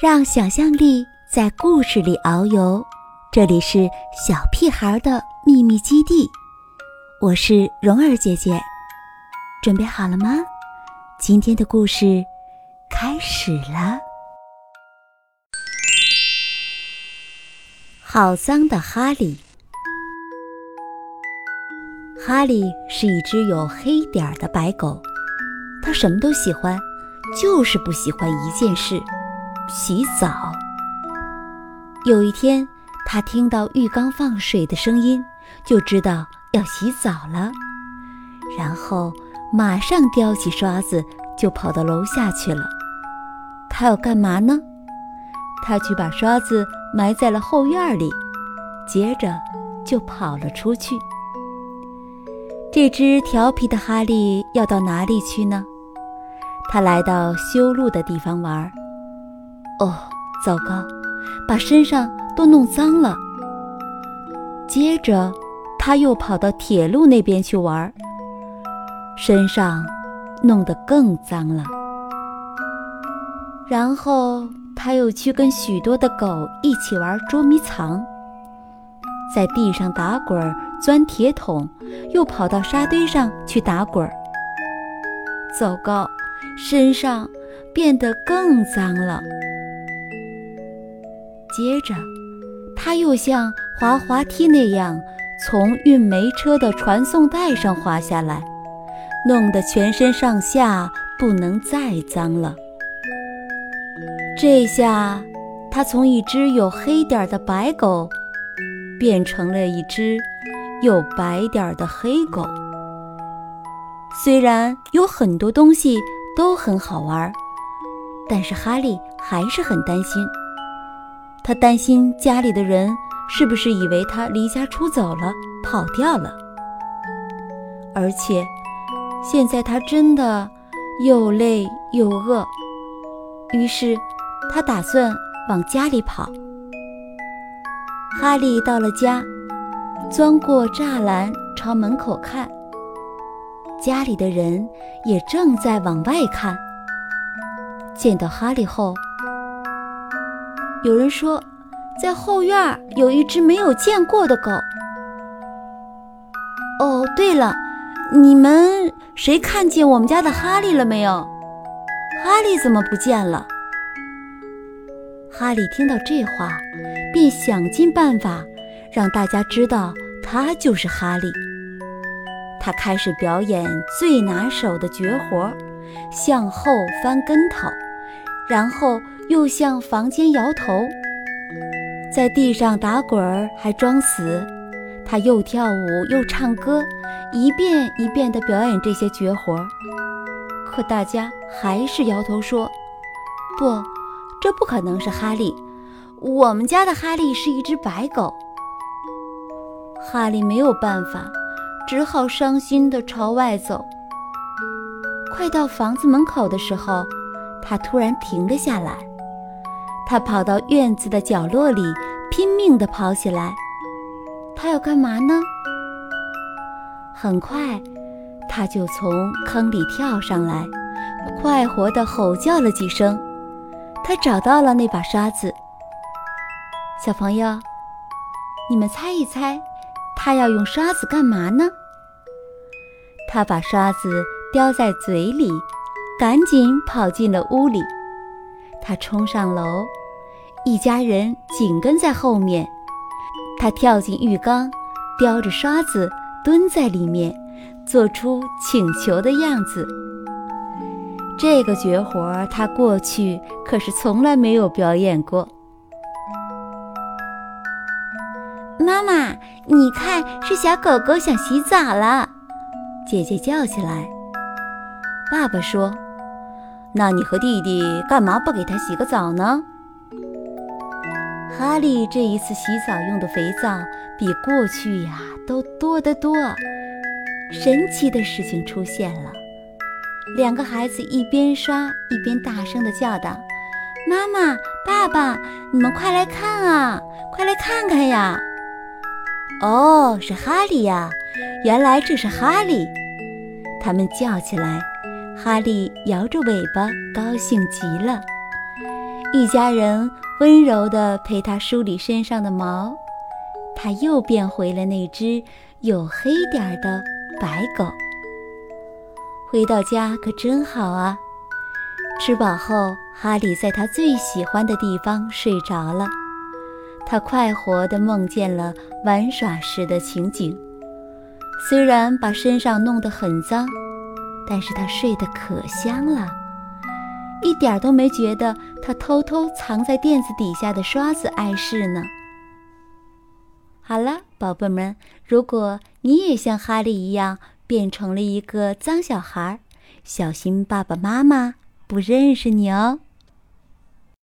让想象力在故事里遨游。这里是小屁孩的秘密基地，我是蓉儿姐姐，准备好了吗？今天的故事开始了。好脏的哈利。哈利是一只有黑点的白狗，它什么都喜欢，就是不喜欢一件事。洗澡。有一天，他听到浴缸放水的声音，就知道要洗澡了。然后马上叼起刷子就跑到楼下去了。他要干嘛呢？他去把刷子埋在了后院里，接着就跑了出去。这只调皮的哈利要到哪里去呢？他来到修路的地方玩。哦，糟糕，把身上都弄脏了。接着，他又跑到铁路那边去玩，身上弄得更脏了。然后，他又去跟许多的狗一起玩捉迷藏，在地上打滚、钻铁桶，又跑到沙堆上去打滚。糟糕，身上变得更脏了。接着，他又像滑滑梯那样从运煤车的传送带上滑下来，弄得全身上下不能再脏了。这下，他从一只有黑点的白狗，变成了一只有白点的黑狗。虽然有很多东西都很好玩，但是哈利还是很担心。他担心家里的人是不是以为他离家出走了、跑掉了，而且现在他真的又累又饿，于是他打算往家里跑。哈利到了家，钻过栅栏朝门口看，家里的人也正在往外看。见到哈利后，有人说，在后院有一只没有见过的狗。哦，对了，你们谁看见我们家的哈利了没有？哈利怎么不见了？哈利听到这话，便想尽办法让大家知道他就是哈利。他开始表演最拿手的绝活——向后翻跟头，然后。又向房间摇头，在地上打滚儿，还装死。他又跳舞又唱歌，一遍一遍地表演这些绝活儿。可大家还是摇头说：“不，这不可能是哈利。我们家的哈利是一只白狗。”哈利没有办法，只好伤心地朝外走。快到房子门口的时候，他突然停了下来。他跑到院子的角落里，拼命地跑起来。他要干嘛呢？很快，他就从坑里跳上来，快活地吼叫了几声。他找到了那把刷子。小朋友，你们猜一猜，他要用刷子干嘛呢？他把刷子叼在嘴里，赶紧跑进了屋里。他冲上楼。一家人紧跟在后面，他跳进浴缸，叼着刷子蹲在里面，做出请求的样子。这个绝活他过去可是从来没有表演过。妈妈，你看，是小狗狗想洗澡了，姐姐叫起来。爸爸说：“那你和弟弟干嘛不给它洗个澡呢？”哈利这一次洗澡用的肥皂比过去呀都多得多。神奇的事情出现了，两个孩子一边刷一边大声地叫道：“妈妈，爸爸，你们快来看啊，快来看看呀！”哦，是哈利呀！原来这是哈利。他们叫起来，哈利摇着尾巴，高兴极了。一家人温柔地陪他梳理身上的毛，他又变回了那只有黑点儿的白狗。回到家可真好啊！吃饱后，哈利在他最喜欢的地方睡着了。他快活地梦见了玩耍时的情景，虽然把身上弄得很脏，但是他睡得可香了，一点都没觉得他偷偷藏在垫子底下的刷子碍事呢。好了，宝贝们，如果你也像哈利一样变成了一个脏小孩，小心爸爸妈妈不认识你哦。